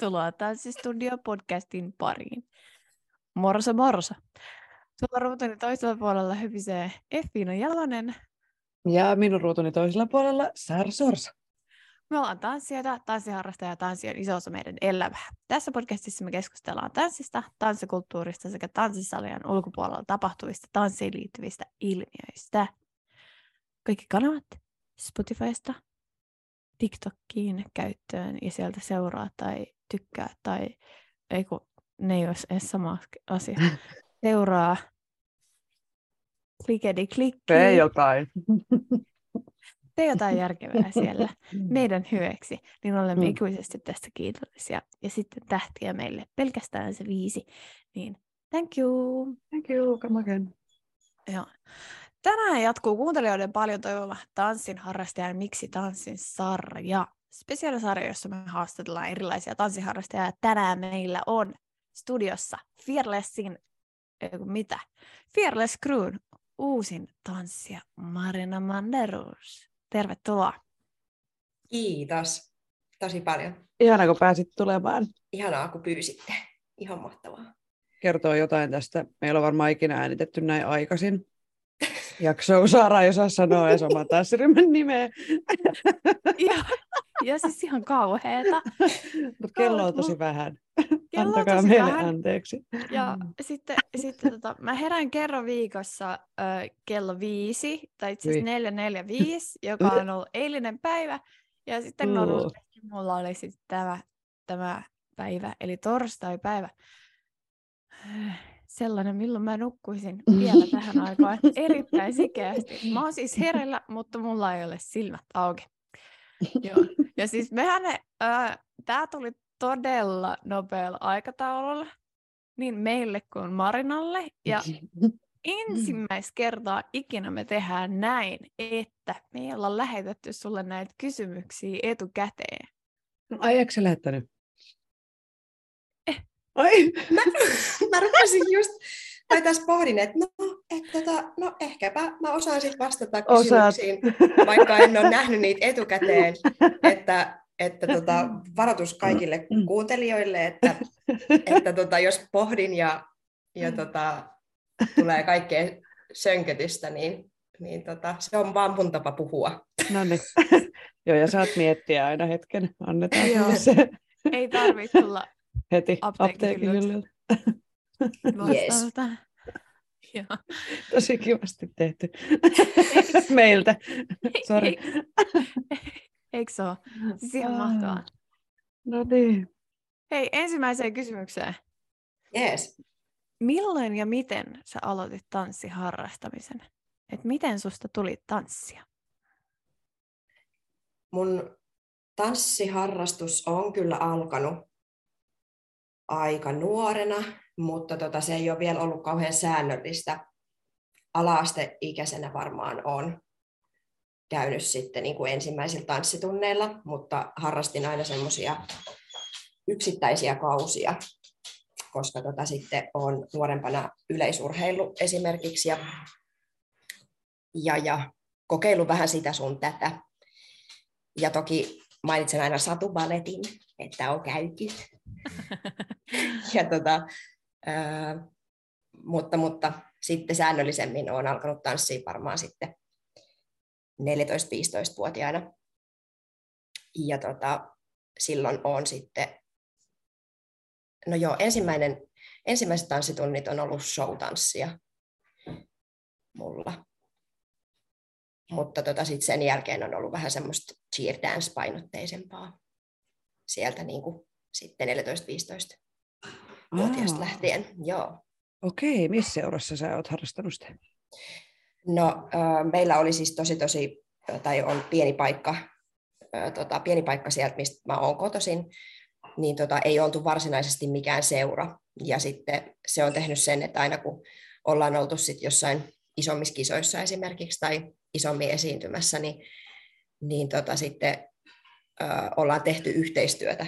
Tervetuloa Tanssistudio podcastin pariin. Morso morso. Tuolla ruutuni toisella puolella hypisee Effiina Jalonen. Ja minun ruutuni toisella puolella Sar Sorsa. Me ollaan tanssijoita, tanssiharrastajia ja tanssi on iso osa meidän elämää. Tässä podcastissa me keskustellaan tanssista, tanssikulttuurista sekä tanssisalien ulkopuolella tapahtuvista tanssiin liittyvistä ilmiöistä. Kaikki kanavat Spotifysta, TikTokiin käyttöön ja sieltä seuraa tai tykkää tai ei kun ne ei olisi edes sama asia. Seuraa klikedi klikki. Tee jotain. Tee jotain järkevää siellä meidän hyväksi, niin olemme Mm. ikuisesti tästä kiitollisia. Ja sitten tähtiä meille pelkästään se viisi, niin thank you. Thank you, come again. Joo. Tänään jatkuu kuuntelijoiden paljon toivoma tanssin harrastajan Miksi tanssin sarja. Spesiaalisarja, jossa me haastatellaan erilaisia tanssiharrastajia. Ja Tänään meillä on studiossa Fearlessin, kun mitä, Fearless Crewn uusin tanssija Marina Manderus. Tervetuloa. Kiitos tosi paljon. Ihana, kun pääsit tulemaan. Ihanaa, kun pyysitte. Ihan mahtavaa. Kertoo jotain tästä. Meillä on varmaan ikinä äänitetty näin aikaisin. Jakso Saara ei osaa sanoa edes oman tanssiryhmän nimeä, Ja, ja siis ihan kauheeta. mutta kello on tosi vähän. Kello on Antakaa tosi meille vähän. anteeksi. Ja sitten, sitten tota, mä herään kerran viikossa ö, kello viisi, tai itse asiassa neljä, neljä, viisi, joka on ollut eilinen päivä. Ja sitten Uu. normaalisti mulla oli sitten tämä, tämä päivä, eli torstai-päivä. Sellainen, milloin mä nukkuisin vielä tähän aikaan. Erittäin sikeästi. Mä oon siis hereillä, mutta mulla ei ole silmät auki. Joo. Ja siis mehän, äh, tämä tuli todella nopealla aikataululla, niin meille kuin Marinalle. Ja ensimmäistä kertaa ikinä me tehdään näin, että me ei olla lähetetty sulle näitä kysymyksiä etukäteen. Ai, eikö sä lähettänyt? Ai, Mä, mä rupesin just, tai tässä pohdin, että no, et tota, no ehkäpä mä osaan sitten vastata Osaat. kysymyksiin, vaikka en ole nähnyt niitä etukäteen. Että, että tota, varoitus kaikille kuuntelijoille, että, että tota, jos pohdin ja, ja tota, tulee kaikkea sönkötystä, niin, niin tota, se on vaan mun tapa puhua. no niin. Joo, ja saat miettiä aina hetken. Annetaan Joo. se Ei tarvitse tulla heti hyllyltä. Yes. Joo. Tosi kivasti tehty. Meiltä. Sori. Eikö se ole? Siis ihan mahtavaa. No niin. Hei, ensimmäiseen kysymykseen. Yes. Milloin ja miten sä aloitit tanssiharrastamisen? Et miten susta tuli tanssia? Mun tanssiharrastus on kyllä alkanut aika nuorena, mutta tota, se ei ole vielä ollut kauhean säännöllistä. Ala-asteikäisenä varmaan on käynyt sitten niin kuin ensimmäisillä tanssitunneilla, mutta harrastin aina semmoisia yksittäisiä kausia, koska tota, sitten on nuorempana yleisurheilu esimerkiksi ja, ja, ja kokeillut vähän sitä sun tätä. Ja toki mainitsen aina satubaletin, että on käyty. ja tota, ää, mutta, mutta sitten säännöllisemmin olen alkanut tanssia varmaan sitten 14-15-vuotiaana. Ja tota, silloin on sitten, no joo, ensimmäinen, ensimmäiset tanssitunnit on ollut showtanssia mulla. Mutta tota, sit sen jälkeen on ollut vähän semmoista cheer dance-painotteisempaa sieltä niin kuin sitten 14-15-vuotiaasta Aa. lähtien. Joo. Okei, missä seurassa sä oot harrastanut sitä? No, meillä oli siis tosi tosi, tai on pieni paikka, tota, pieni paikka sieltä, mistä mä oon kotoisin, niin tota, ei oltu varsinaisesti mikään seura. Ja sitten se on tehnyt sen, että aina kun ollaan oltu sit jossain isommissa kisoissa esimerkiksi tai isommin esiintymässä, niin, niin tota, sitten ö, ollaan tehty yhteistyötä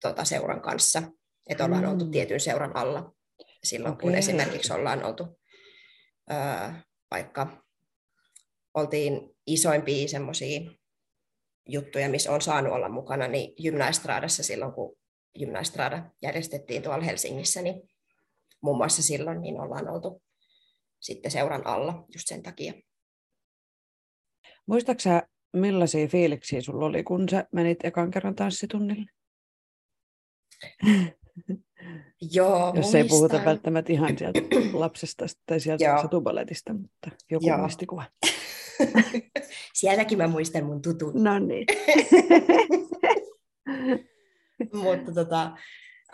tota, seuran kanssa. Että ollaan oltu Mm. tietyn seuran alla silloin, kun Okei. esimerkiksi ollaan oltu ö, vaikka oltiin isoimpia semmoisia juttuja, missä on saanut olla mukana, niin Gymnastraadassa silloin, kun Gymnastrada järjestettiin tuolla Helsingissä, niin muun muassa silloin niin ollaan oltu sitten seuran alla just sen takia. Muistaaksä, millaisia fiiliksiä sulla oli, kun sä menit ekan kerran tanssitunnille? Joo, Jos ei puhuta välttämättä ihan sieltä lapsesta tai sieltä satubaletista, mutta joku Joo. muistikuva. Sielläkin mä muistan mun tutun. No niin. mutta tota,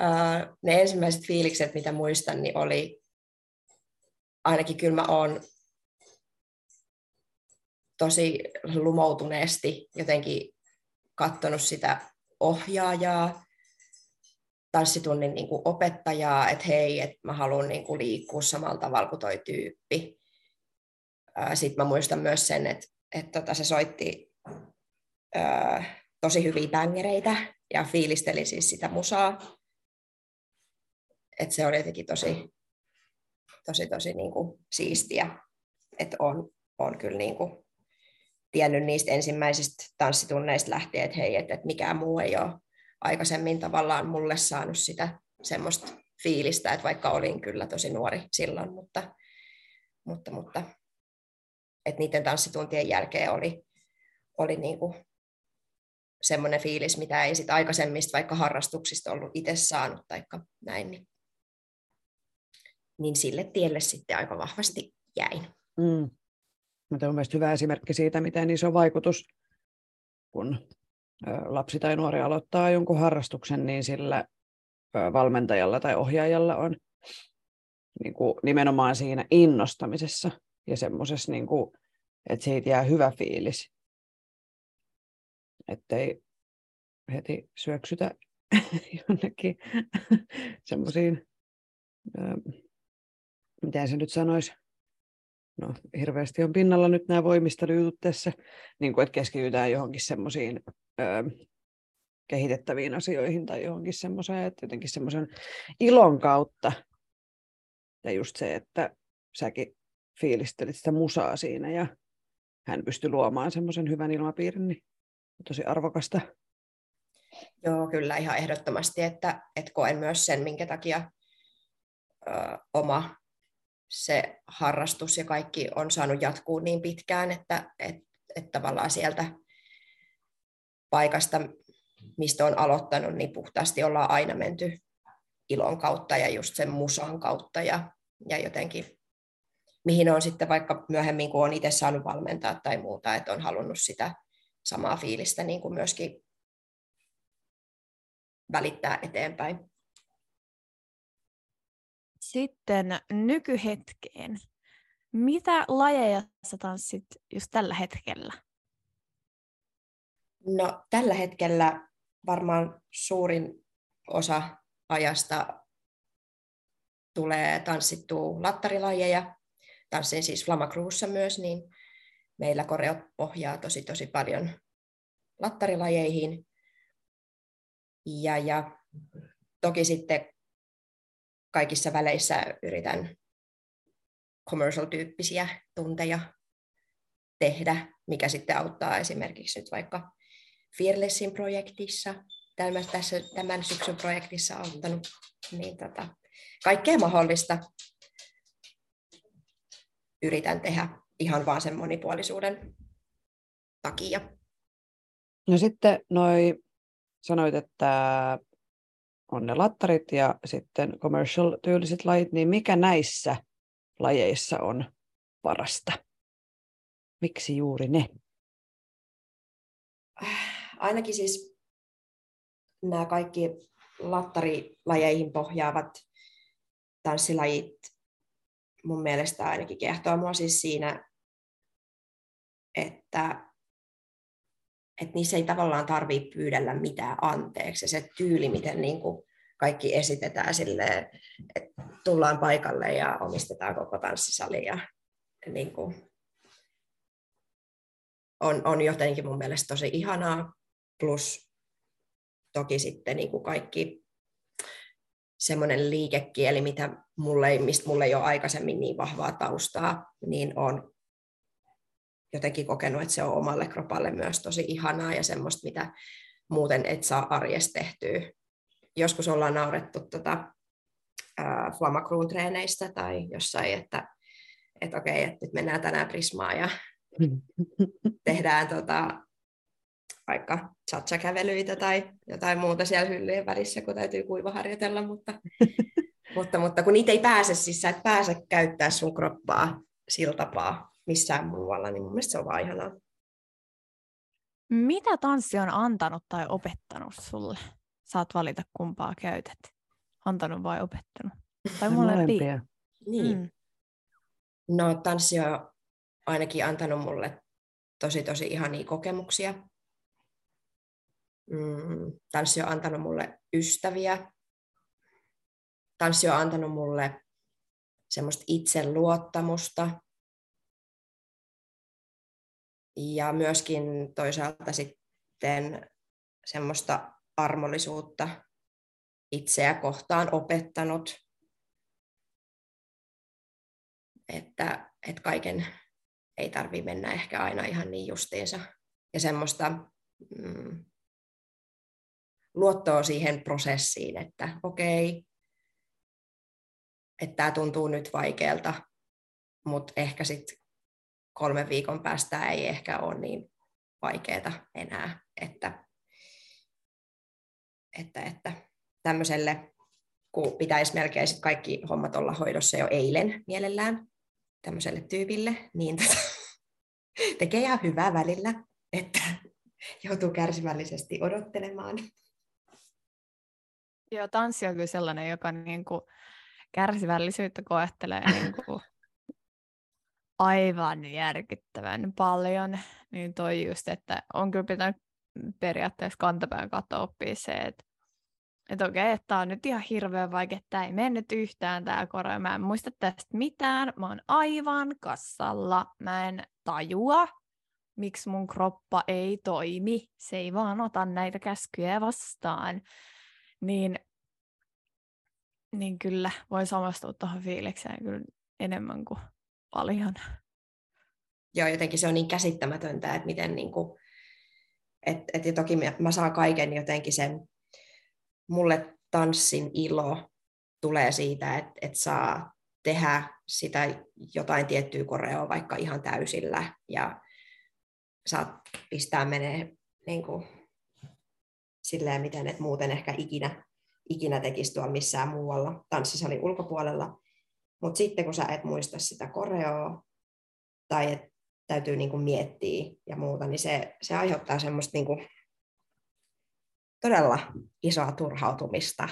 uh, ne ensimmäiset fiilikset, mitä muistan, niin oli ainakin kyllä mä oon tosi lumoutuneesti jotenkin katsonut sitä ohjaajaa, tanssitunnin niin kuin opettajaa, että hei, että mä haluan niin kuin liikkua samalla tavalla kuin toi tyyppi. Sitten mä muistan myös sen, että, että tota, se soitti ää, tosi hyviä bängereitä ja fiilisteli siis sitä musaa. Että se oli jotenkin tosi, tosi, tosi niin kuin siistiä, että on, on kyllä niin kuin tiennyt niistä ensimmäisistä tanssitunneista lähtien, että hei, että, että mikään muu ei ole aikaisemmin tavallaan mulle saanut sitä semmoista fiilistä, että vaikka olin kyllä tosi nuori silloin, mutta, mutta, mutta että niiden tanssituntien jälkeen oli, oli niin kuin semmoinen fiilis, mitä ei sit aikaisemmista vaikka harrastuksista ollut itse saanut tai näin, niin, niin sille tielle sitten aika vahvasti jäin. Mm. Tämä on mielestäni hyvä esimerkki siitä, miten iso vaikutus, kun lapsi tai nuori aloittaa jonkun harrastuksen, niin sillä valmentajalla tai ohjaajalla on niin kuin nimenomaan siinä innostamisessa ja semmoisessa, niin kuin, että siitä jää hyvä fiilis. Ettei heti syöksytä jonnekin semmoisiin, miten se nyt sanoisi, no hirveästi on pinnalla nyt nämä voimistelujutut tässä, niin kuin, että keskitytään johonkin semmoisiin kehitettäviin asioihin tai johonkin semmoiseen, että jotenkin semmoisen ilon kautta ja just se, että säkin fiilistelit sitä musaa siinä ja hän pystyi luomaan semmoisen hyvän ilmapiirin, niin tosi arvokasta. Joo, kyllä ihan ehdottomasti, että, että koen myös sen, minkä takia ö, oma se harrastus ja kaikki on saanut jatkuu niin pitkään, että, että, että tavallaan sieltä paikasta, mistä on aloittanut, niin puhtaasti ollaan aina menty ilon kautta ja just sen musan kautta ja, ja jotenkin mihin on sitten vaikka myöhemmin, kun on itse saanut valmentaa tai muuta, että on halunnut sitä samaa fiilistä niin kuin myöskin välittää eteenpäin. Sitten nykyhetkeen. Mitä lajeja sä tanssit just tällä hetkellä? No tällä hetkellä varmaan suurin osa ajasta tulee tanssittua lattarilajeja. Tanssin siis Flamacruussa myös, niin meillä koreot pohjaa tosi tosi paljon lattarilajeihin. Ja, ja toki sitten kaikissa väleissä yritän commercial-tyyppisiä tunteja tehdä, mikä sitten auttaa esimerkiksi nyt vaikka Fearlessin projektissa, tämän, tässä, tämän syksyn projektissa auttanut, niin tota, kaikkea mahdollista yritän tehdä ihan vaan sen monipuolisuuden takia. No sitten noi, sanoit, että on ne lattarit ja sitten commercial-tyyliset lajit, niin mikä näissä lajeissa on parasta? Miksi juuri ne? Ainakin siis nämä kaikki lattarilajeihin pohjaavat tanssilajit mun mielestä ainakin kehtoo mua siis siinä, että, että niissä ei tavallaan tarvitse pyydellä mitään anteeksi. Ja se tyyli, miten niin kuin kaikki esitetään sille, että tullaan paikalle ja omistetaan koko tanssisali ja niin kuin on, on jotenkin mun mielestä tosi ihanaa. Plus toki sitten niin kuin kaikki semmoinen liikekieli, mitä mulle, mistä mulle ei ole aikaisemmin niin vahvaa taustaa, niin on jotenkin kokenut, että se on omalle kropalle myös tosi ihanaa ja semmoista, mitä muuten et saa arjessa tehtyä. Joskus ollaan naurettu tota, äh, Flamakruun-treeneistä tai jossain, että et okei, että nyt mennään tänään Prismaan ja tehdään tota, vaikka chatcha-kävelyitä tai jotain muuta siellä hyllyjen välissä, kun täytyy kuivaharjoitella, mutta, mutta, mutta kun niitä ei pääse, siis sä et pääse käyttää sun kroppaa sillä tapaa missään muualla, niin mun mielestä se on vaan ihanaa. Mitä tanssi on antanut tai opettanut sulle? Saat valita kumpaa käytät. Antanut vai opettanut? Tai molempia. Niin. Mm. No tanssi on ainakin antanut mulle tosi tosi ihania kokemuksia. Mm, tanssi on antanut mulle ystäviä. Tanssi on antanut mulle semmoista itseluottamusta. Ja myöskin toisaalta sitten semmoista armollisuutta itseä kohtaan opettanut, että, että kaiken ei tarvitse mennä ehkä aina ihan niin justiinsa. Ja semmoista mm, luottoa siihen prosessiin, että okei, että tämä tuntuu nyt vaikealta, mutta ehkä sitten kolmen viikon päästä ei ehkä ole niin vaikeaa enää, että, että, että tämmöiselle, kun pitäisi melkein sit kaikki hommat olla hoidossa jo eilen mielellään tämmöiselle tyypille, niin tota, tekee ihan hyvää välillä, että joutuu kärsivällisesti odottelemaan. Joo, tanssi on kyllä sellainen, joka niin kuin kärsivällisyyttä koettelee niin kuin aivan järkyttävän paljon. Niin toi just, että on kyllä pitänyt periaatteessa kantapään kautta oppia se, että että okei, että tämä on nyt ihan hirveän vaikea, että ei mennyt yhtään tämä kore. Mä en muista tästä mitään. Mä oon aivan kassalla. Mä en tajua, miksi mun kroppa ei toimi. Se ei vaan ota näitä käskyjä vastaan niin, niin kyllä voi samastua tuohon fiilikseen kyllä enemmän kuin paljon. Joo, jotenkin se on niin käsittämätöntä, että miten niin kuin, et, et, ja toki mä, mä saan kaiken jotenkin sen, mulle tanssin ilo tulee siitä, että et saa tehdä sitä jotain tiettyä koreoa vaikka ihan täysillä ja saat pistää menee niin kuin, silleen, miten et muuten ehkä ikinä, ikinä tekisi tuolla missään muualla tanssisalin ulkopuolella. Mutta sitten kun sä et muista sitä koreoa tai et täytyy niinku miettiä ja muuta, niin se, se aiheuttaa semmoista niinku todella isoa turhautumista.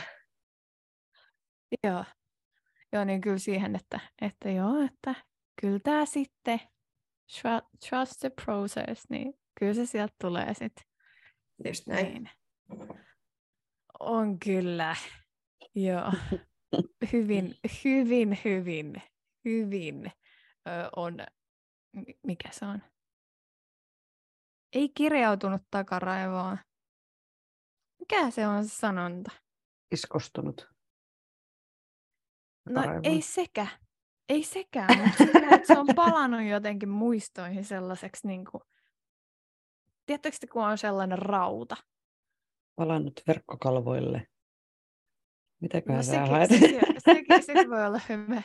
Joo. Joo, niin kyllä siihen, että, että joo, että kyllä tämä sitten, trust the process, niin kyllä se sieltä tulee sitten. Just näin. Niin. On kyllä. Joo. Hyvin, hyvin, hyvin, hyvin ö, on, mikä se on? Ei kirjautunut takaraivoon. Mikä se on se sanonta? Iskostunut. No ei sekä. Ei sekään, mutta sillä, että se on palannut jotenkin muistoihin sellaiseksi, niin kuin, tiedättekö kun on sellainen rauta, palannut verkkokalvoille. Mitäköhän no, sä sekin, haet? Sekin, sekin, sekin voi olla hyvä.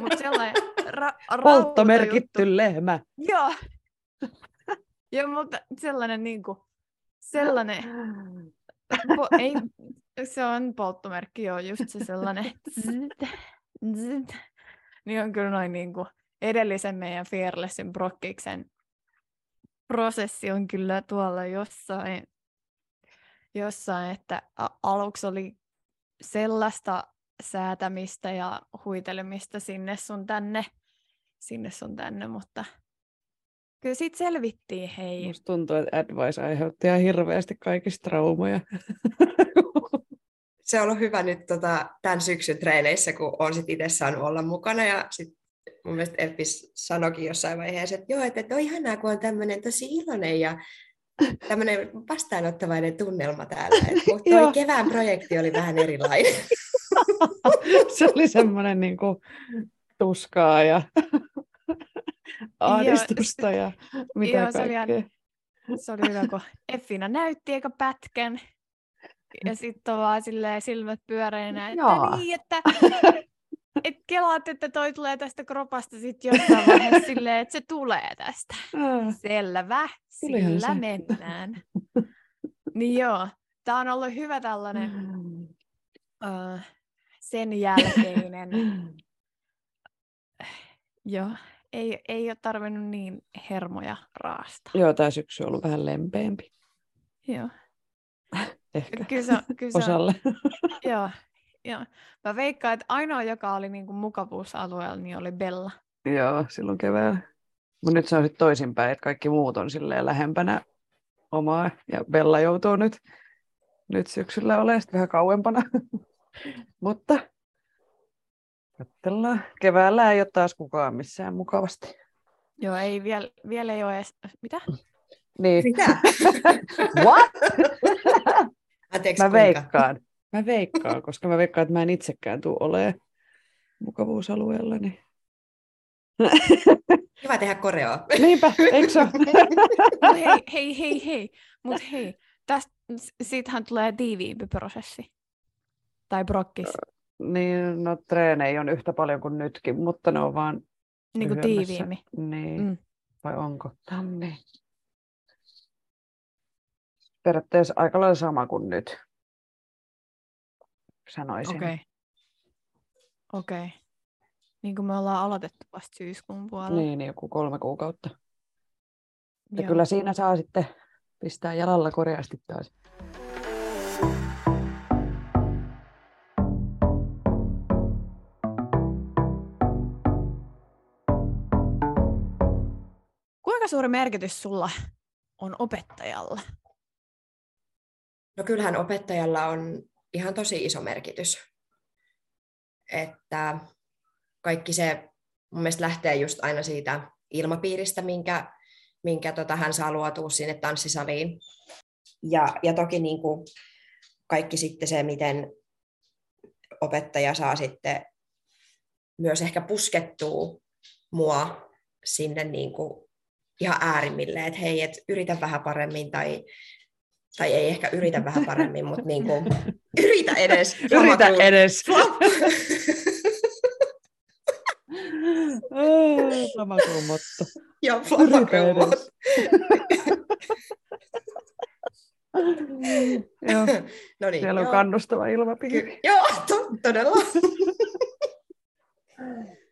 Mutta sellainen ra- Polttomerkitty juttu. lehmä. Joo. Joo, mutta sellainen niin kuin, sellainen, po, ei, se on polttomerkki, joo, just se sellainen, niin on kyllä noin niin kuin edellisen meidän Fearlessin Brokkiksen prosessi on kyllä tuolla jossain jossain, että aluksi oli sellaista säätämistä ja huitelemista sinne sun tänne, sinne sun tänne, mutta kyllä siitä selvittiin, hei. Musta tuntuu, että Advice aiheutti ihan hirveästi kaikista traumoja. Se on ollut hyvä nyt tota, tämän syksyn treeneissä, kun on sit itse saanut olla mukana ja sit mun mielestä Elpis sanoikin jossain vaiheessa, että joo, että on ihanaa, kun on tämmöinen tosi iloinen ja tämmöinen vastaanottavainen tunnelma täällä. Mutta tuo kevään projekti oli vähän erilainen. Se oli semmoinen niin kuin, tuskaa ja ahdistusta ja mitä Joo, se oli ihan- kaikkea. Se oli hyvä, kun Effina näytti eikä pätkän. Ja sitten on vaan silleen silmät pyöreinä, että Jaa. niin, että et kelaat, että toi tulee tästä kropasta sitten jossain vaiheessa silleen, että se tulee tästä. Selvä, Tulihan sillä se. mennään. niin joo, tämä on ollut hyvä tällainen Mm. uh, sen jälkeinen. joo, ei, ei ole tarvinnut niin hermoja raastaa. Joo, tämä syksy on ollut vähän lempeämpi Joo. ehkä Kyllä se, on- kyllä se on, osalle. joo, joo. Mä veikkaan, että ainoa, joka oli niinku mukavuusalueella, niin oli Bella. Joo, silloin keväällä. Mutta nyt se on sitten toisinpäin, että kaikki muut on silleen lähempänä omaa ja Bella joutuu nyt, nyt syksyllä olemaan sit vähän kauempana. Mutta katsellaan. Keväällä ei ole taas kukaan missään mukavasti. Joo, ei vielä, vielä ei ole edes... Mitä? Niin, Mitä? what? Anteeksi, Mä kuinka? veikkaan. Mä veikkaan, koska mä veikkaan, että mä en itsekään tule olemaan mukavuusalueella. Niin... Hyvä tehdä koreoa. Niinpä, eikö se hei, hei, hei, hei. Mut hei, tästä, siitähän tulee tiiviimpi prosessi. Tai brokkis, Niin, no treenejä on yhtä paljon kuin nytkin, mutta ne on vaan niin kuin lyhyemmässä. tiiviimmin. Niin, Mm. vai onko? No niin. Periaatteessa aika lailla sama kuin nyt, sanoisin. Okei. Okei. Niin kuin me ollaan aloitettu vasta syyskuun puolella. Niin, niin, joku kolme kuukautta. Ja Joo. kyllä siinä saa sitten pistää jalalla koreasti taas. Kuinka suuri merkitys sulla on opettajalla? No kyllähän opettajalla on ihan tosi iso merkitys. Että kaikki se mun mielestä lähtee just aina siitä ilmapiiristä, minkä, minkä tota, hän saa luotua sinne tanssisaliin. Ja, ja toki niin kuin kaikki sitten se, miten opettaja saa sitten myös ehkä puskettua mua sinne niin kuin ihan äärimmille, että hei, et yritä vähän paremmin tai, tai ei ehkä yritä vähän paremmin, mutta niin kuin, yritä edes. Yritä Flama- edes. Kuin motto. Joo, Yritä flama- edes. Joo, No niin, siellä on joo. kannustava ilmapiiri. Joo, to- todella.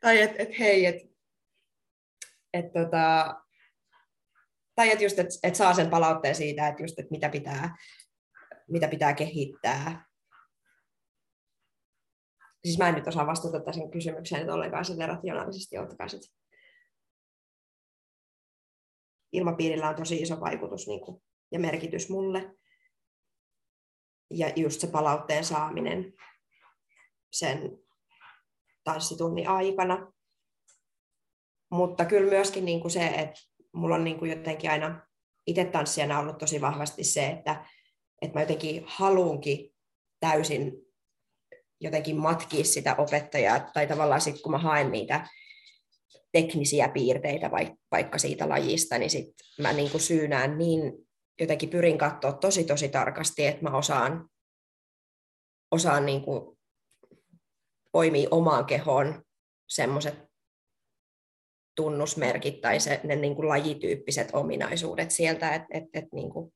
tai että et, hei, että et, tota, tai että just, että et saa sen palautteen siitä, että just, et mitä pitää, mitä pitää kehittää. Siis mä en nyt osaa vastata tähän kysymykseen nyt ollenkaan sen rationaalisesti, ottakaa. Ilmapiirillä on tosi iso vaikutus niin kuin, ja merkitys mulle. Ja just se palautteen saaminen sen tanssitunnin aikana. Mutta kyllä myöskin niin kuin se, että mulla on niin kuin jotenkin aina itse tanssijana ollut tosi vahvasti se, että, että mä jotenkin haluunkin täysin jotenkin matkia sitä opettajaa, tai tavallaan sitten kun mä haen niitä teknisiä piirteitä vaikka siitä lajista, niin sit mä niin kuin syynään niin, jotenkin pyrin katsoa tosi tosi tarkasti, että mä osaan, osaan niin kuin poimia omaan kehoon semmoiset tunnusmerkit tai se, ne niin kuin lajityyppiset ominaisuudet sieltä, että et, et, niin kuin,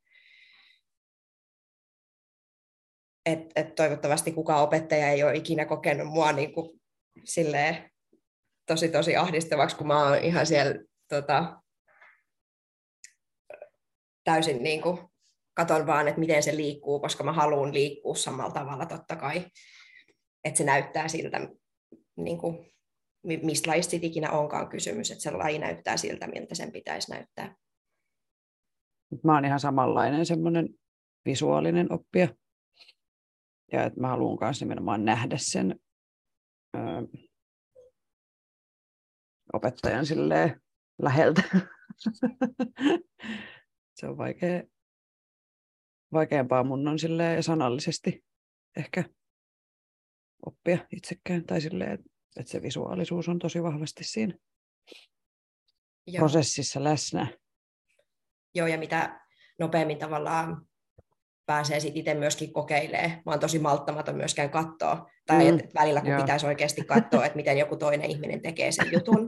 et, et toivottavasti kukaan opettaja ei ole ikinä kokenut mua niin kuin, silleen, tosi tosi ahdistavaksi, kun mä oon ihan siellä tota, täysin niin kuin, katon vaan, että miten se liikkuu, koska mä haluan liikkua samalla tavalla totta kai, että se näyttää siltä, niin kuin, mistä lajista ikinä onkaan kysymys, että se laji näyttää siltä, miltä sen pitäisi näyttää. Mä oon ihan samanlainen semmoinen visuaalinen oppija. Ja että mä haluan myös nimenomaan nähdä sen ö, opettajan silleen läheltä. se on vaikea, vaikeampaa mun on silleen sanallisesti ehkä oppia itsekään. Tai silleen, että että se visuaalisuus on tosi vahvasti siinä Joo. prosessissa läsnä. Joo, ja mitä nopeammin tavallaan pääsee sitten itse myöskin kokeilemaan. Mä oon tosi malttamaton myöskään katsoa. Tai mm. välillä kun Joo. pitäisi oikeasti katsoa, että miten joku toinen ihminen tekee sen jutun,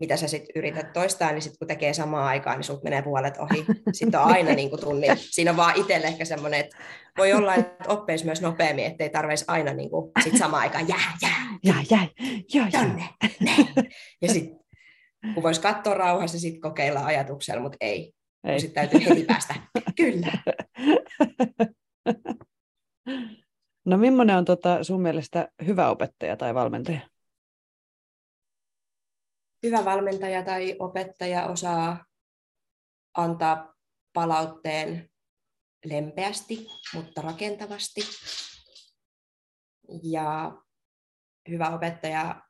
mitä sä sitten yrität toistaa, niin sitten kun tekee samaan aikaan, niin sulta menee puolet ohi. Sitten on aina niin kuin tunni. Siinä on vaan itselle ehkä semmoinen, että voi olla, että oppeisi myös nopeammin, ettei tarvitsisi aina niin kuin sit samaan aikaan jää, jää, jää, jää, jää, jää. Ja sitten kun voisi katsoa rauhassa, sitten kokeilla ajatuksella, mutta ei. ei. Sitten täytyy heti päästä. Kyllä. No millainen on tota sun mielestä hyvä opettaja tai valmentaja? Hyvä valmentaja tai opettaja osaa antaa palautteen lempeästi, mutta rakentavasti. Ja hyvä opettaja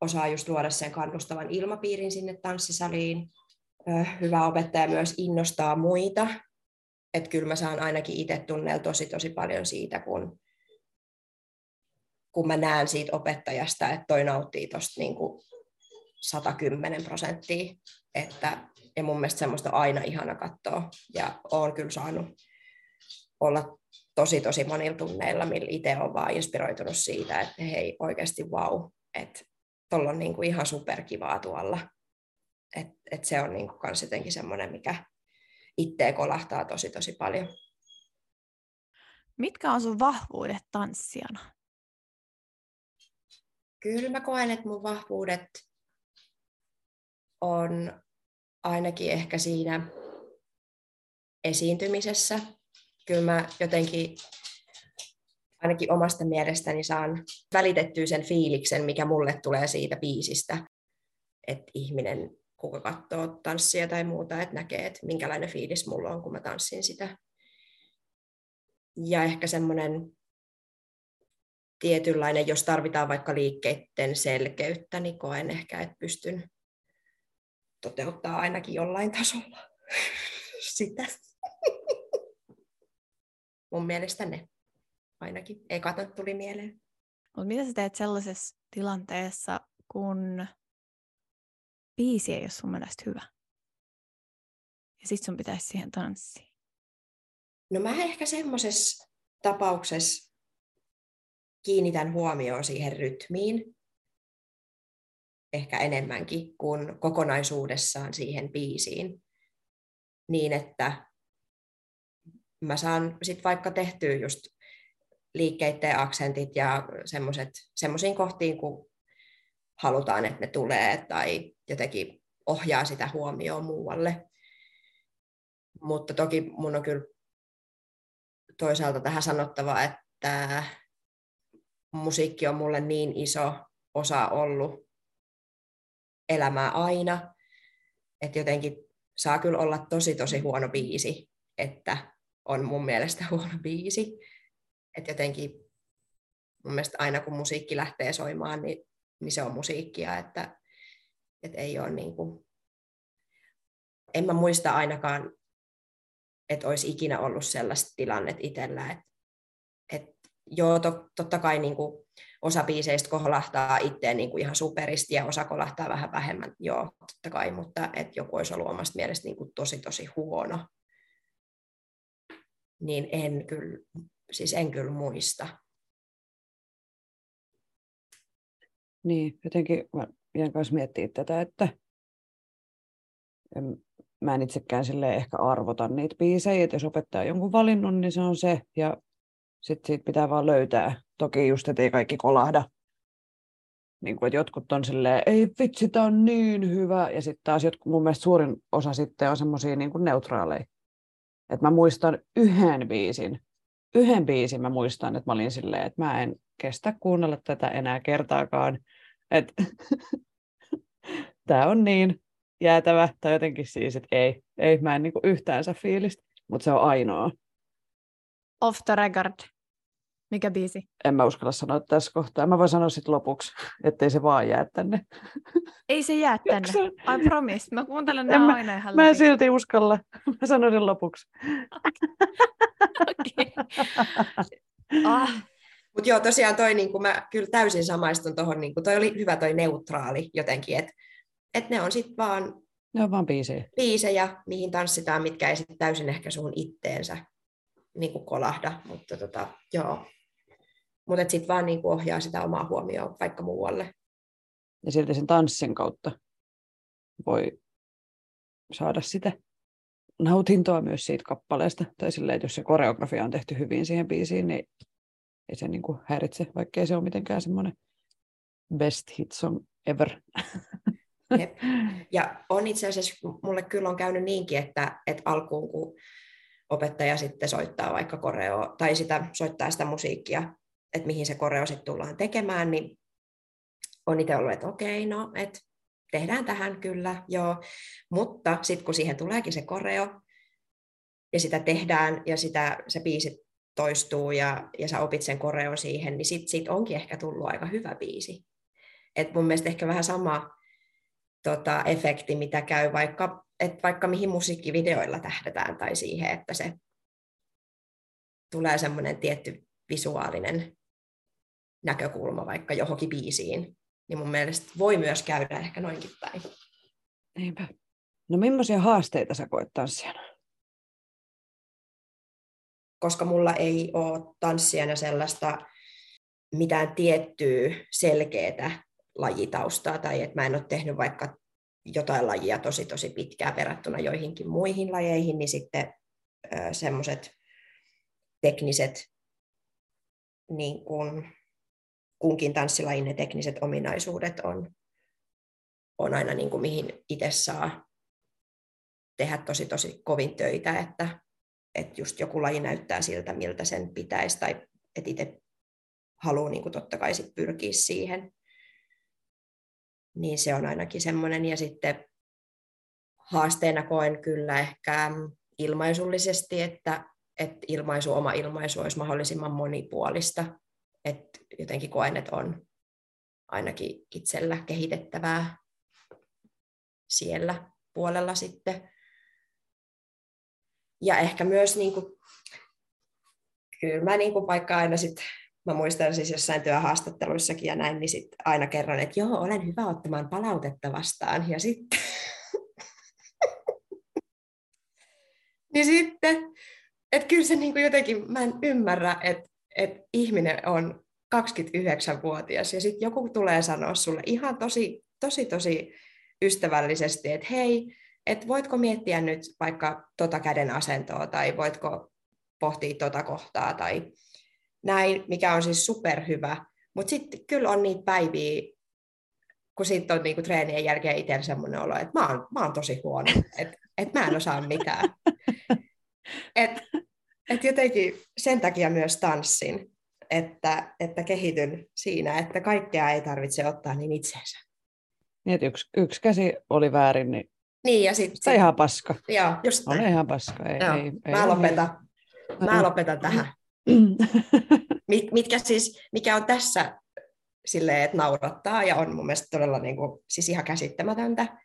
osaa just luoda sen kannustavan ilmapiirin sinne tanssisaliin. Hyvä opettaja myös innostaa muita. Että kyllä mä saan ainakin itse tunnella tosi tosi paljon siitä, kun, kun mä näen siitä opettajasta, että toi nauttii tuosta niin 110 prosenttia. Että, ja mun mielestä semmoista on aina ihana katsoa. Ja oon kyllä saanut olla tosi tosi monilla tunneilla, millä itse on vaan inspiroitunut siitä, että hei oikeasti vau, että tuolla on niin kuin ihan superkivaa tuolla. Et, et se on niin kuin kans jotenkin semmoinen, mikä itteä kolahtaa tosi tosi paljon. Mitkä on sun vahvuudet tanssijana? Kyllä mä koen, että mun vahvuudet on ainakin ehkä siinä esiintymisessä. Kyllä mä jotenkin ainakin omasta mielestäni saan välitettyä sen fiiliksen, mikä mulle tulee siitä biisistä. Että ihminen, kuka katsoo tanssia tai muuta, että näkee, että minkälainen fiilis mulla on, kun mä tanssin sitä. Ja ehkä semmoinen tietynlainen, jos tarvitaan vaikka liikkeiden selkeyttä, niin koen ehkä, että pystyn toteuttaa ainakin jollain tasolla sitä. Mun mielestä ne ainakin. Eka tuli mieleen. Mutta mitä sä teet sellaisessa tilanteessa, kun biisi ei ole sun mielestä hyvä? Ja sit sun pitäisi siihen tanssia. No mä ehkä semmoisessa tapauksessa kiinnitän huomioon siihen rytmiin, ehkä enemmänkin kuin kokonaisuudessaan siihen biisiin, niin että mä saan sitten vaikka tehtyä just liikkeiden aksentit ja semmoisiin kohtiin, kun halutaan, että ne tulee tai jotenkin ohjaa sitä huomioon muualle. Mutta toki mun on kyllä toisaalta tähän sanottava, että musiikki on mulle niin iso osa ollut elämää aina, että jotenkin saa kyllä olla tosi tosi huono biisi, että on mun mielestä huono biisi että jotenkin mun mielestä aina kun musiikki lähtee soimaan, niin, niin se on musiikkia, että, että ei ole niin kuin, en mä muista ainakaan, että olisi ikinä ollut sellaista tilannetta itsellä, että, että joo, to, totta kai niin kuin osa biiseistä kolahtaa itteen niin ihan superisti ja osa kolahtaa vähän vähemmän, joo, totta kai, mutta että joku olisi ollut omasta mielestä niin kuin tosi, tosi huono, niin en kyllä siis en kyllä muista. Niin, jotenkin mä jään kanssa miettiä tätä, että en, mä en itsekään sille ehkä arvota niitä biisejä, että jos opettaa jonkun valinnut, niin se on se, ja sitten siitä pitää vaan löytää. Toki just, että ei kaikki kolahda. Niin kuin, että jotkut on silleen, ei vitsi, tämä on niin hyvä, ja sitten taas jotkut, mun mielestä suurin osa sitten on semmoisia niin neutraaleja. Että mä muistan yhden biisin, yhden biisin mä muistan, että mä olin silleen, että mä en kestä kuunnella tätä enää kertaakaan. Tämä on niin jäätävä, tai jotenkin siis, että ei, ei mä en niinku yhtään saa fiilistä, mutta se on ainoa. Off the record. Mikä biisi? En mä uskalla sanoa tässä kohtaa. Mä voin sanoa sitten lopuksi, ettei se vaan jää tänne. Ei se jää tänne. I promise. Mä kuuntelen nämä mä, aina ihan Mä en silti uskalla. Mä sanon sen lopuksi. Okay. ah. Mutta joo, tosiaan toi, niin mä kyllä täysin samaistun tuohon, niin toi oli hyvä toi neutraali jotenkin, että et ne on sitten vaan Ne on vaan biisejä. biisejä, mihin tanssitaan, mitkä ei sitten täysin ehkä suhun itteensä niin kuin kolahda, mutta tota, joo. Mutta sitten vaan niin kuin ohjaa sitä omaa huomioon vaikka muualle. Ja silti sen tanssin kautta voi saada sitä nautintoa myös siitä kappaleesta. Tai silleen, että jos se koreografia on tehty hyvin siihen biisiin, niin ei se niin kuin häiritse, vaikkei se ole mitenkään semmoinen best hit song ever. Jep. Ja on itse asiassa, mulle kyllä on käynyt niinkin, että, että alkuun kun opettaja sitten soittaa vaikka koreo, tai sitä, soittaa sitä musiikkia, että mihin se koreo sitten tullaan tekemään, niin on itse ollut, että okei, no, että tehdään tähän kyllä, joo. Mutta sitten kun siihen tuleekin se koreo, ja sitä tehdään, ja sitä, se biisi toistuu, ja, ja sä opit sen koreo siihen, niin sit onkin ehkä tullut aika hyvä biisi. Et mun mielestä ehkä vähän sama tota, efekti, mitä käy vaikka, et vaikka mihin musiikkivideoilla tähdetään, tai siihen, että se tulee semmoinen tietty visuaalinen näkökulma vaikka johonkin biisiin, niin mun mielestä voi myös käydä ehkä noinkin päin. Niinpä. No millaisia haasteita sä koet tanssijana? Koska mulla ei ole tanssijana sellaista mitään tiettyä selkeää lajitaustaa, tai että mä en ole tehnyt vaikka jotain lajia tosi tosi pitkään verrattuna joihinkin muihin lajeihin, niin sitten semmoiset tekniset niin kuin kunkin tanssilajin ne tekniset ominaisuudet on, on aina niin kuin mihin itse saa tehdä tosi tosi kovin töitä, että, että just joku laji näyttää siltä, miltä sen pitäisi, tai että itse haluaa niin totta kai sit pyrkiä siihen. Niin se on ainakin semmoinen. Ja sitten haasteena koen kyllä ehkä ilmaisullisesti, että, että ilmaisu, oma ilmaisu olisi mahdollisimman monipuolista että jotenkin koen, että on ainakin itsellä kehitettävää siellä puolella sitten. Ja ehkä myös, niin kuin, kyllä mä niin kuin vaikka aina sitten, mä muistan siis jossain työhaastatteluissakin ja näin, niin sitten aina kerron, että joo, olen hyvä ottamaan palautetta vastaan. Ja sitten, niin sitten, että kyllä se niin kuin jotenkin, mä en ymmärrä, että että ihminen on 29-vuotias ja sitten joku tulee sanoa sulle ihan tosi, tosi, tosi ystävällisesti, että hei, että voitko miettiä nyt vaikka tota käden asentoa tai voitko pohtia tota kohtaa tai näin, mikä on siis superhyvä. Mutta sitten kyllä on niitä päiviä, kun sitten on niinku treenien jälkeen itsellä semmoinen olo, että mä oon, mä oon tosi huono, että et mä en osaa mitään. Et et jotenkin sen takia myös tanssin, että, että kehityn siinä, että kaikkea ei tarvitse ottaa niin itseensä. Niin, että yksi, yksi käsi oli väärin, niin, niin ja sit, sit, ihan paska. Joo, just näin. ihan paska. Ei, joo, ei, mä, ei lopetan. mä lopetan tähän. Mit, mitkä siis, mikä on tässä silleen, että naurattaa ja on mun mielestä todella niin kuin, siis ihan käsittämätöntä.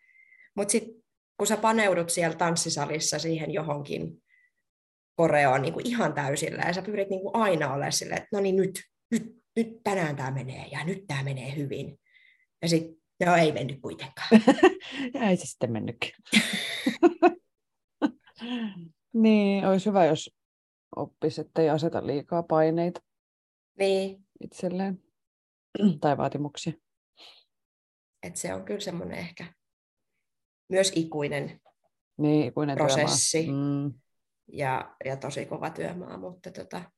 Mutta sitten kun sä paneudut siellä tanssisalissa siihen johonkin koreoon niin kuin ihan täysillä ja sä pyrit niin kuin aina olemaan silleen, että no niin nyt, nyt, nyt tänään tämä menee ja nyt tämä menee hyvin. Ja sitten, no ei mennyt kuitenkaan. ja ei se sitten mennytkin. niin, olisi hyvä, jos oppisi, että ei aseta liikaa paineita niin. itselleen tai vaatimuksia. Et se on kyllä semmoinen ehkä myös ikuinen, niin, ikuinen prosessi. Mm ja, ja tosi kova työmaa, mutta tota,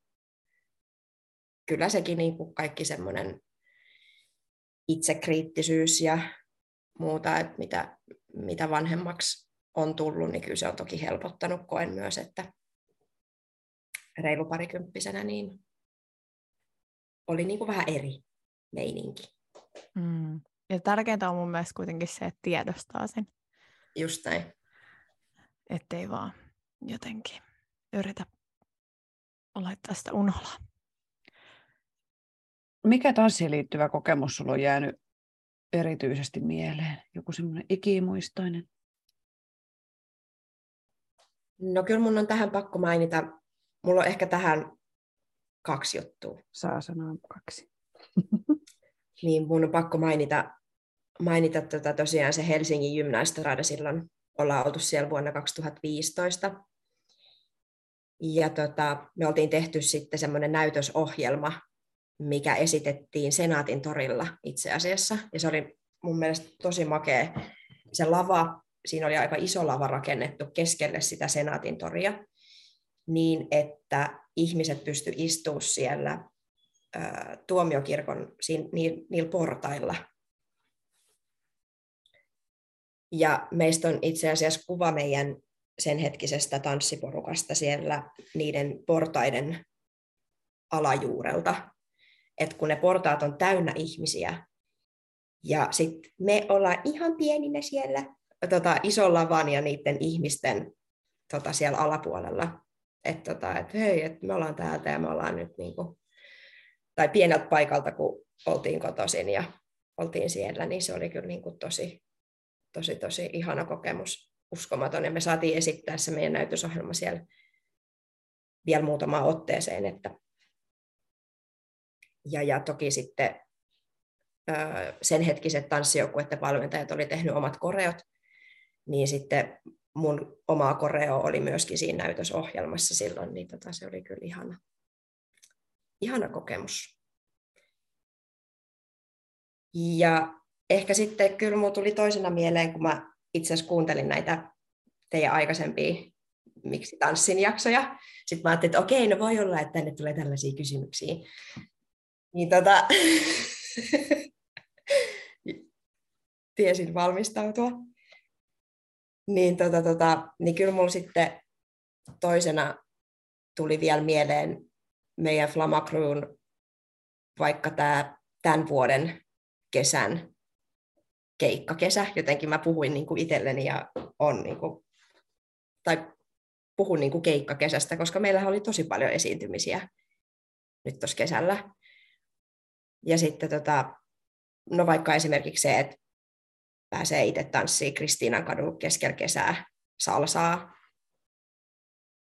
kyllä sekin niin kuin kaikki semmoinen itsekriittisyys ja muuta, että mitä, mitä vanhemmaksi on tullut, niin kyllä se on toki helpottanut. Koen myös, että reilu parikymppisenä niin oli niin kuin vähän eri meininki. Mm. Ja tärkeintä on mun mielestä kuitenkin se, että tiedostaa sen. Just näin. Ettei vaan jotenkin yritä laittaa sitä unholaa. Mikä tanssiin liittyvä kokemus sulla on jäänyt erityisesti mieleen? Joku semmoinen ikimuistoinen? No kyllä mun on tähän pakko mainita, mulla on ehkä tähän kaksi juttua. Saa sanoa kaksi. niin mun on pakko mainita, mainita tota tosiaan se Helsingin gymnastrada silloin ollaan oltu siellä vuonna 2015. Ja tota, me oltiin tehty sitten semmoinen näytösohjelma, mikä esitettiin Senaatin torilla itse asiassa. Ja se oli mun mielestä tosi makea. Se lava, siinä oli aika iso lava rakennettu keskelle sitä Senaatin toria, niin että ihmiset pysty istumaan siellä ää, tuomiokirkon siinä, niillä portailla. Ja meistä on itse asiassa kuva meidän sen hetkisestä tanssiporukasta siellä niiden portaiden alajuurelta. Et kun ne portaat on täynnä ihmisiä, ja sitten me ollaan ihan pieninä siellä tota, isolla van ja niiden ihmisten tota, siellä alapuolella. Että tota, et, hei, et me ollaan täältä ja me ollaan nyt niinku, tai pieneltä paikalta, kun oltiin kotoisin ja oltiin siellä, niin se oli kyllä niinku tosi, tosi, tosi ihana kokemus, uskomaton. Ja me saatiin esittää se meidän näytösohjelma siellä vielä muutamaan otteeseen. Että... Ja, ja toki sitten sen hetkiset tanssijoukkueiden valmentajat oli tehnyt omat koreot, niin sitten mun oma koreo oli myöskin siinä näytösohjelmassa silloin, niin tota, se oli kyllä ihana, ihana kokemus. Ja ehkä sitten kyllä mulla tuli toisena mieleen, kun mä itse asiassa kuuntelin näitä teidän aikaisempia Miksi tanssin jaksoja. Sitten mä ajattelin, että okei, no voi olla, että tänne tulee tällaisia kysymyksiä. Niin tota, tiesin valmistautua. Niin, tota, tota, niin kyllä mulla sitten toisena tuli vielä mieleen meidän Flamacruun vaikka tämä tämän vuoden kesän keikkakesä. Jotenkin mä puhuin niin kuin itselleni ja on niin kuin, tai puhun niin kuin keikkakesästä, koska meillä oli tosi paljon esiintymisiä nyt tuossa kesällä. Ja sitten tota, no vaikka esimerkiksi se, että pääsee itse tanssiin Kristiinan kadun keskellä kesää salsaa,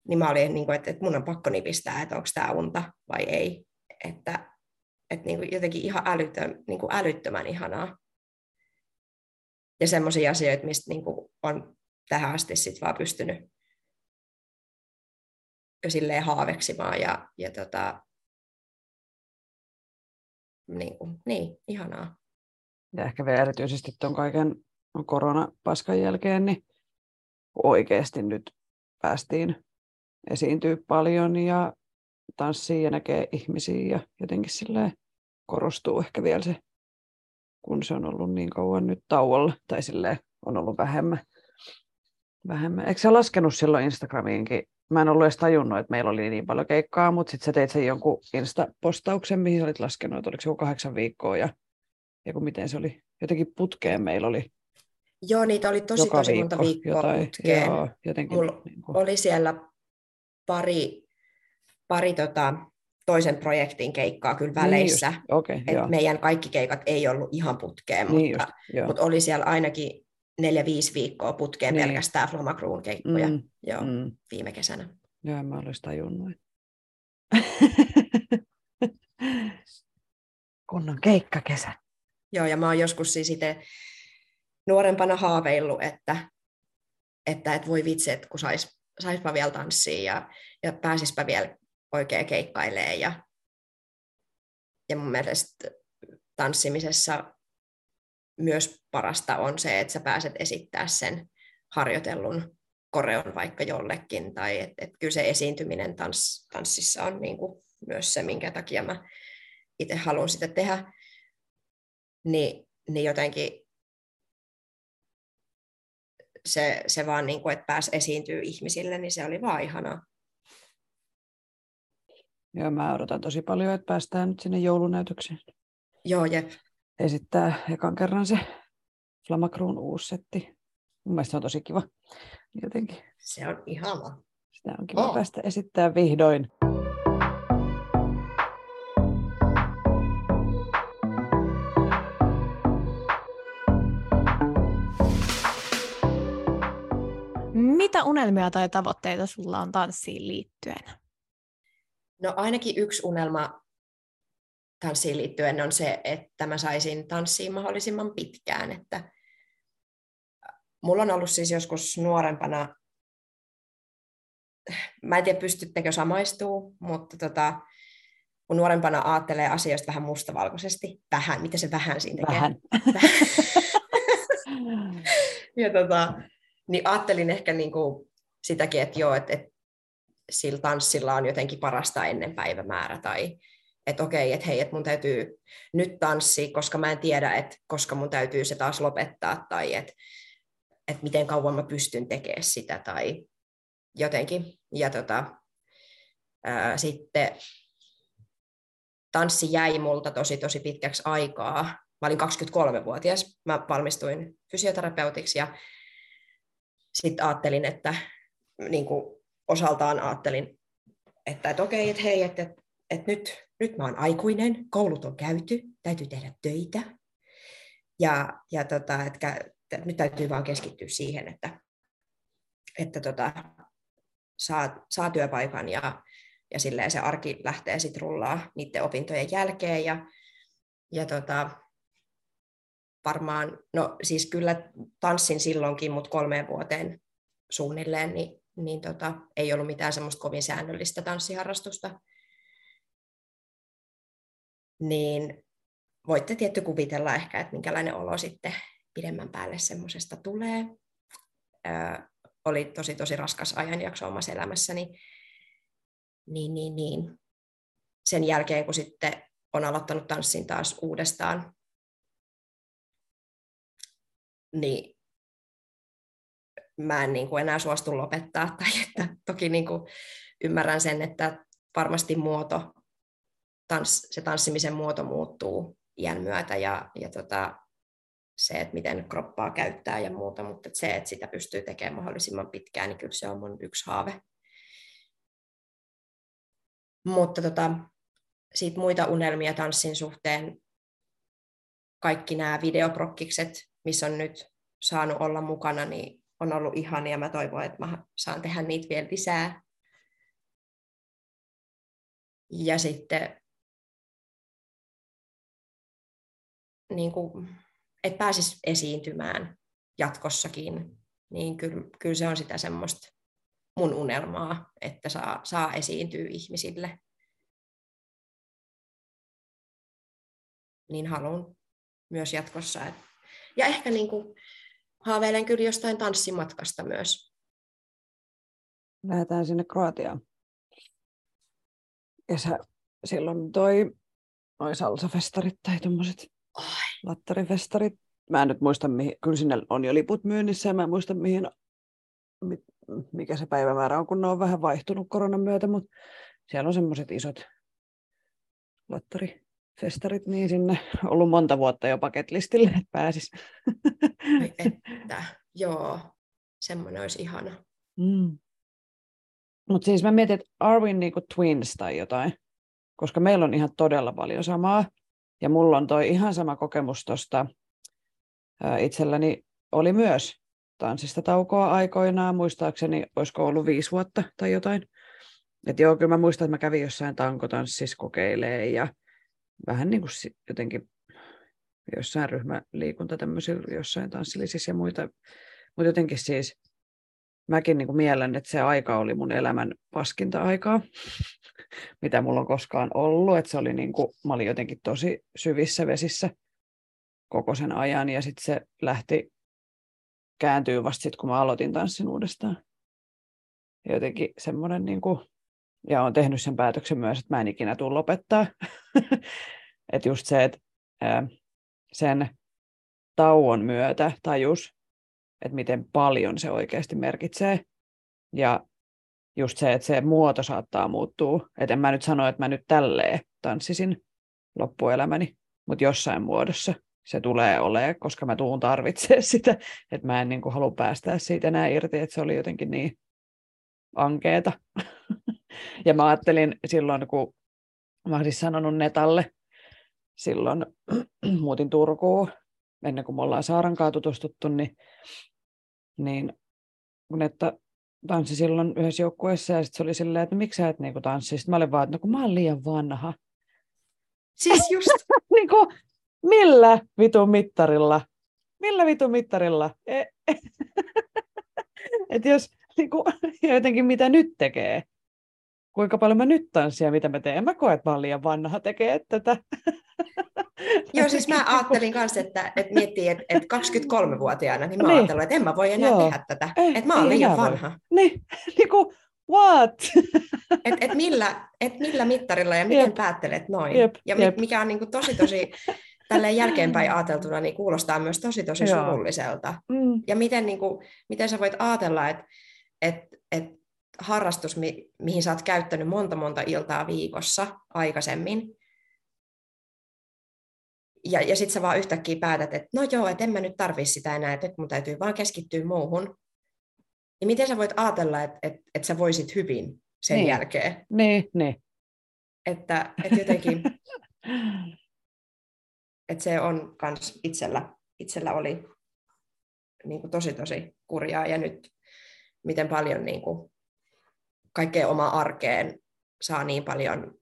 niin mä olin, niin kuin, että, että mun on pakko nipistää, että onko tämä unta vai ei. Että, että niin kuin jotenkin ihan älytön, niin kuin älyttömän ihanaa. Ja semmoisia asioita, mistä niin kuin on tähän asti sit vaan pystynyt silleen haaveksimaan ja, ja tota, niin, kuin, niin, ihanaa. Ja ehkä vielä erityisesti tuon kaiken koronapaskan jälkeen, niin oikeasti nyt päästiin esiintyä paljon ja tanssii ja näkee ihmisiä ja jotenkin silleen korostuu ehkä vielä se, kun se on ollut niin kauan nyt tauolla tai silleen on ollut vähemmän. vähemmän. Eikö sä laskenut silloin Instagramiinkin mä en ollut edes tajunnut, että meillä oli niin paljon keikkaa, mutta sitten sä teit sen jonkun Insta-postauksen, mihin sä olit laskenut, että oliko se joku kahdeksan viikkoa ja, ja kun miten se oli, jotenkin putkeen meillä oli. Joo, niitä oli tosi Joka tosi viikko, monta viikkoa jotain, putkeen. Joo, jotenkin, Mulla niin kuin... oli siellä pari, pari tota, toisen projektin keikkaa kyllä väleissä. Niin okay, et meidän kaikki keikat ei ollut ihan putkeen, niin mutta, just, mutta oli siellä ainakin neljä-viisi viikkoa putkeen niin. pelkästään Flomacruun keikkoja mm. Joo, mm. viime kesänä. Joo, en mä olisi tajunnut. Kunnon keikkakesä. Joo, ja mä oon joskus siis itse nuorempana haaveillut, että, että et voi vitsi, että kun sais, saispa vielä tanssia ja, ja pääsispä vielä oikein keikkailemaan. Ja, ja mun mielestä tanssimisessa myös parasta on se, että sä pääset esittää sen harjoitellun koreon vaikka jollekin, tai että et kyllä se esiintyminen tans, tanssissa on niin kuin myös se, minkä takia mä itse haluan sitä tehdä, niin, niin jotenkin se, se vaan, niin kuin, että pääsi esiintyä ihmisille, niin se oli vaan ihanaa. Joo, mä odotan tosi paljon, että päästään nyt sinne joulunäytökseen. Joo, jep esittää ekan kerran se Flamacruun uusi setti. Mun mielestä se on tosi kiva. Jotenkin. Se on ihana. Sitä on kiva oh. päästä esittää vihdoin. Mitä unelmia tai tavoitteita sulla on tanssiin liittyen? No ainakin yksi unelma tanssiin liittyen on se, että mä saisin tanssiin mahdollisimman pitkään, että mulla on ollut siis joskus nuorempana, mä en tiedä pystyttekö samaistuu, mutta tota, kun nuorempana ajattelee asioista vähän mustavalkoisesti, vähän, mitä se vähän siinä tekee? Vähän. ja tota, niin ajattelin ehkä niin kuin sitäkin, että joo, että, että sillä tanssilla on jotenkin parasta ennen päivämäärä tai että okei, että hei, että mun täytyy nyt tanssia, koska mä en tiedä, että koska mun täytyy se taas lopettaa tai että, että miten kauan mä pystyn tekemään sitä tai jotenkin. Ja tota, ää, sitten tanssi jäi multa tosi tosi pitkäksi aikaa. Mä olin 23-vuotias, mä valmistuin fysioterapeutiksi ja sitten ajattelin, että niin osaltaan ajattelin, että, että okei, että hei, että, että, nyt, nyt mä oon aikuinen, koulut on käyty, täytyy tehdä töitä. Ja, ja tota, että, nyt täytyy vaan keskittyä siihen, että, että tota, saa, saa työpaikan ja, ja silleen se arki lähtee sitten rullaa niiden opintojen jälkeen. Ja, ja tota, varmaan, no siis kyllä tanssin silloinkin, mutta kolmeen vuoteen suunnilleen, niin, niin tota, ei ollut mitään semmoista kovin säännöllistä tanssiharrastusta. Niin voitte tietty kuvitella ehkä, että minkälainen olo sitten pidemmän päälle semmoisesta tulee. Öö, oli tosi tosi raskas ajanjakso omassa elämässäni. Niin, niin, niin. Sen jälkeen, kun sitten on aloittanut tanssin taas uudestaan, niin mä en niin kuin enää suostu lopettaa. Tai että toki niin kuin ymmärrän sen, että varmasti muoto, tans, se tanssimisen muoto muuttuu iän myötä ja, ja tota, se, että miten kroppaa käyttää ja muuta, mutta että se, että sitä pystyy tekemään mahdollisimman pitkään, niin kyllä se on mun yksi haave. Mutta tota, siitä muita unelmia tanssin suhteen, kaikki nämä videoprokkikset, missä on nyt saanut olla mukana, niin on ollut ihania. Mä toivon, että mä saan tehdä niitä vielä lisää. Ja sitten niin kuin, että pääsis esiintymään jatkossakin, niin kyllä, kyllä se on sitä semmoista mun unelmaa, että saa, saa esiintyä ihmisille. Niin haluan myös jatkossa. Et, ja ehkä niin kuin, haaveilen kyllä jostain tanssimatkasta myös. Lähdetään sinne Kroatiaan. Kesä, silloin toi noin salsafestarit tai tuommoiset lattarifestarit. Mä en nyt muista, mihin, kyllä sinne on jo liput myynnissä ja mä en muista, mihin, mikä se päivämäärä on, kun ne on vähän vaihtunut koronan myötä, mutta siellä on semmoiset isot lattari festarit, niin sinne ollut monta vuotta jo paketlistille, että pääsis. että, joo, semmoinen olisi ihana. Mm. Mutta siis mä mietin, että are we niinku twins tai jotain, koska meillä on ihan todella paljon samaa. Ja mulla on toi ihan sama kokemus tuosta itselläni oli myös tanssista taukoa aikoinaan, muistaakseni olisiko ollut viisi vuotta tai jotain. Et joo, kyllä mä muistan, että mä kävin jossain tankotanssissa kokeilee ja vähän niin kuin jotenkin jossain ryhmäliikunta tämmöisillä, jossain tanssillisissa ja muita. Mutta jotenkin siis mäkin niin kuin mielen, että se aika oli mun elämän paskinta aikaa, mitä mulla on koskaan ollut. Että se oli niin kuin, mä olin jotenkin tosi syvissä vesissä koko sen ajan ja sitten se lähti kääntyy vasta sitten, kun mä aloitin tanssin uudestaan. Ja jotenkin semmoinen niin kuin, ja olen tehnyt sen päätöksen myös, että mä en ikinä tule lopettaa. että just se, että sen tauon myötä tajus, että miten paljon se oikeasti merkitsee. Ja just se, että se muoto saattaa muuttua. Että en mä nyt sano, että mä nyt tälleen tanssisin loppuelämäni, mutta jossain muodossa se tulee olemaan, koska mä tuun tarvitsemaan sitä, että mä en niin kuin halua päästää siitä enää irti, että se oli jotenkin niin ankeeta. ja mä ajattelin silloin, kun mä olisin sanonut Netalle, silloin muutin Turkuun, ennen kuin me ollaan Saarankaa tutustuttu, niin, niin kun Netta tanssi silloin yhdessä joukkueessa ja sitten se oli silleen, että miksi sä et niinku tanssi? Sitten mä olin vaan, että no kun mä oon liian vanha. Siis just. niin kuin, millä vitun mittarilla millä vitun mittarilla? E- Et jos niin kuin, jotenkin mitä nyt tekee, kuinka paljon mä nyt tanssia, mitä mä teen. En mä koe, että mä olen liian vanha tekee tätä. Joo, siis mä ajattelin kanssa, että, että miettii, että, että 23-vuotiaana, niin mä niin. ajattelin, että en mä voi enää Joo. tehdä tätä. Ei, että mä oon liian vanha. Voi. Niin, niin kuin, what? Et, et millä, et millä mittarilla ja miten jep. päättelet noin. Jep, ja jep. mikä on niin kuin tosi tosi tälleen jälkeenpäin ajateltuna, niin kuulostaa myös tosi tosi Joo. surulliselta. Mm. Ja miten, niin kuin, miten sä voit ajatella, että et, et harrastus, mi, mihin sä oot käyttänyt monta monta iltaa viikossa aikaisemmin, ja, ja sitten sä vaan yhtäkkiä päätät, että no joo, että en mä nyt tarvii sitä enää, että nyt mun täytyy vaan keskittyä muuhun. Niin miten sä voit ajatella, että, että, että sä voisit hyvin sen niin. jälkeen? Niin, niin. Että, että jotenkin, että se on kans itsellä, itsellä oli niin kuin tosi tosi kurjaa ja nyt miten paljon niin kuin, kaikkea oma arkeen saa niin paljon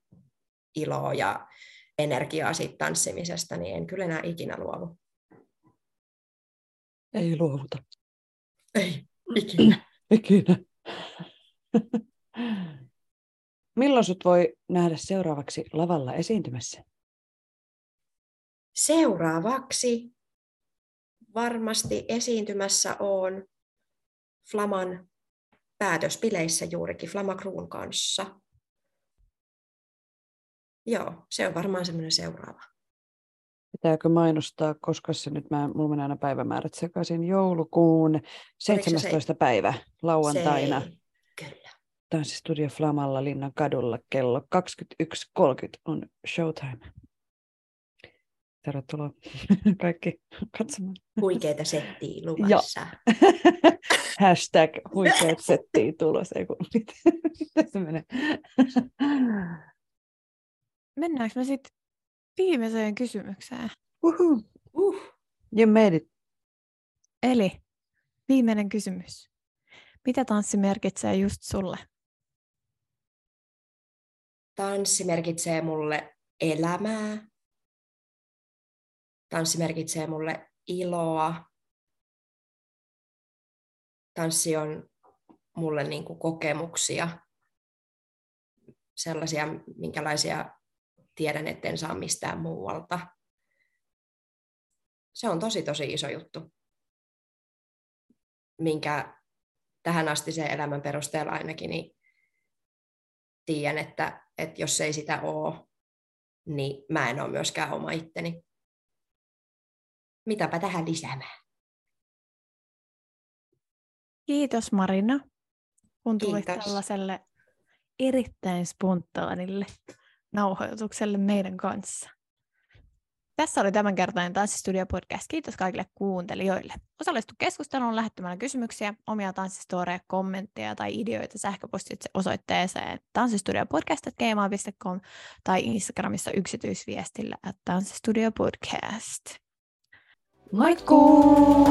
iloa ja energiaa siitä tanssimisesta, niin en kyllä enää ikinä luovu. Ei luovuta. Ei, ikinä. ikinä. Milloin sut voi nähdä seuraavaksi lavalla esiintymässä? Seuraavaksi varmasti esiintymässä on Flaman päätöspileissä juurikin Flama Kruun kanssa. Joo, se on varmaan semmoinen seuraava. Pitääkö mainostaa, koska se nyt, mä, mulla menee aina päivämäärät sekaisin, joulukuun 17. Se? päivä lauantaina. Se, kyllä. Tanssistudio Flamalla Linnan kadulla kello 21.30 on showtime. Tervetuloa kaikki katsomaan. Huikeita settiä luvassa. Hashtag huikeat settiä tulossa. Miten se menee? Mennäänkö me sitten viimeiseen kysymykseen? Uhu. Uh. You made it. Eli viimeinen kysymys. Mitä tanssi merkitsee just sulle? Tanssi merkitsee mulle elämää, Tanssi merkitsee mulle iloa. Tanssi on mulle niin kuin kokemuksia, sellaisia, minkälaisia tiedän, etten saa mistään muualta. Se on tosi, tosi iso juttu, minkä tähän asti se elämän perusteella ainakin niin tiedän, että, että jos ei sitä ole, niin mä en ole myöskään oma itteni mitäpä tähän lisäämään. Kiitos Marina, kun tulit Kiitos. tällaiselle erittäin spontaanille nauhoitukselle meidän kanssa. Tässä oli tämänkertainen Tanssistudio Podcast. Kiitos kaikille kuuntelijoille. Osallistu keskusteluun lähettämällä kysymyksiä, omia tanssistoreja, kommentteja tai ideoita sähköpostitse osoitteeseen tanssistudiopodcast.gmail.com tai Instagramissa yksityisviestillä at tanssistudiopodcast. Moikkuu!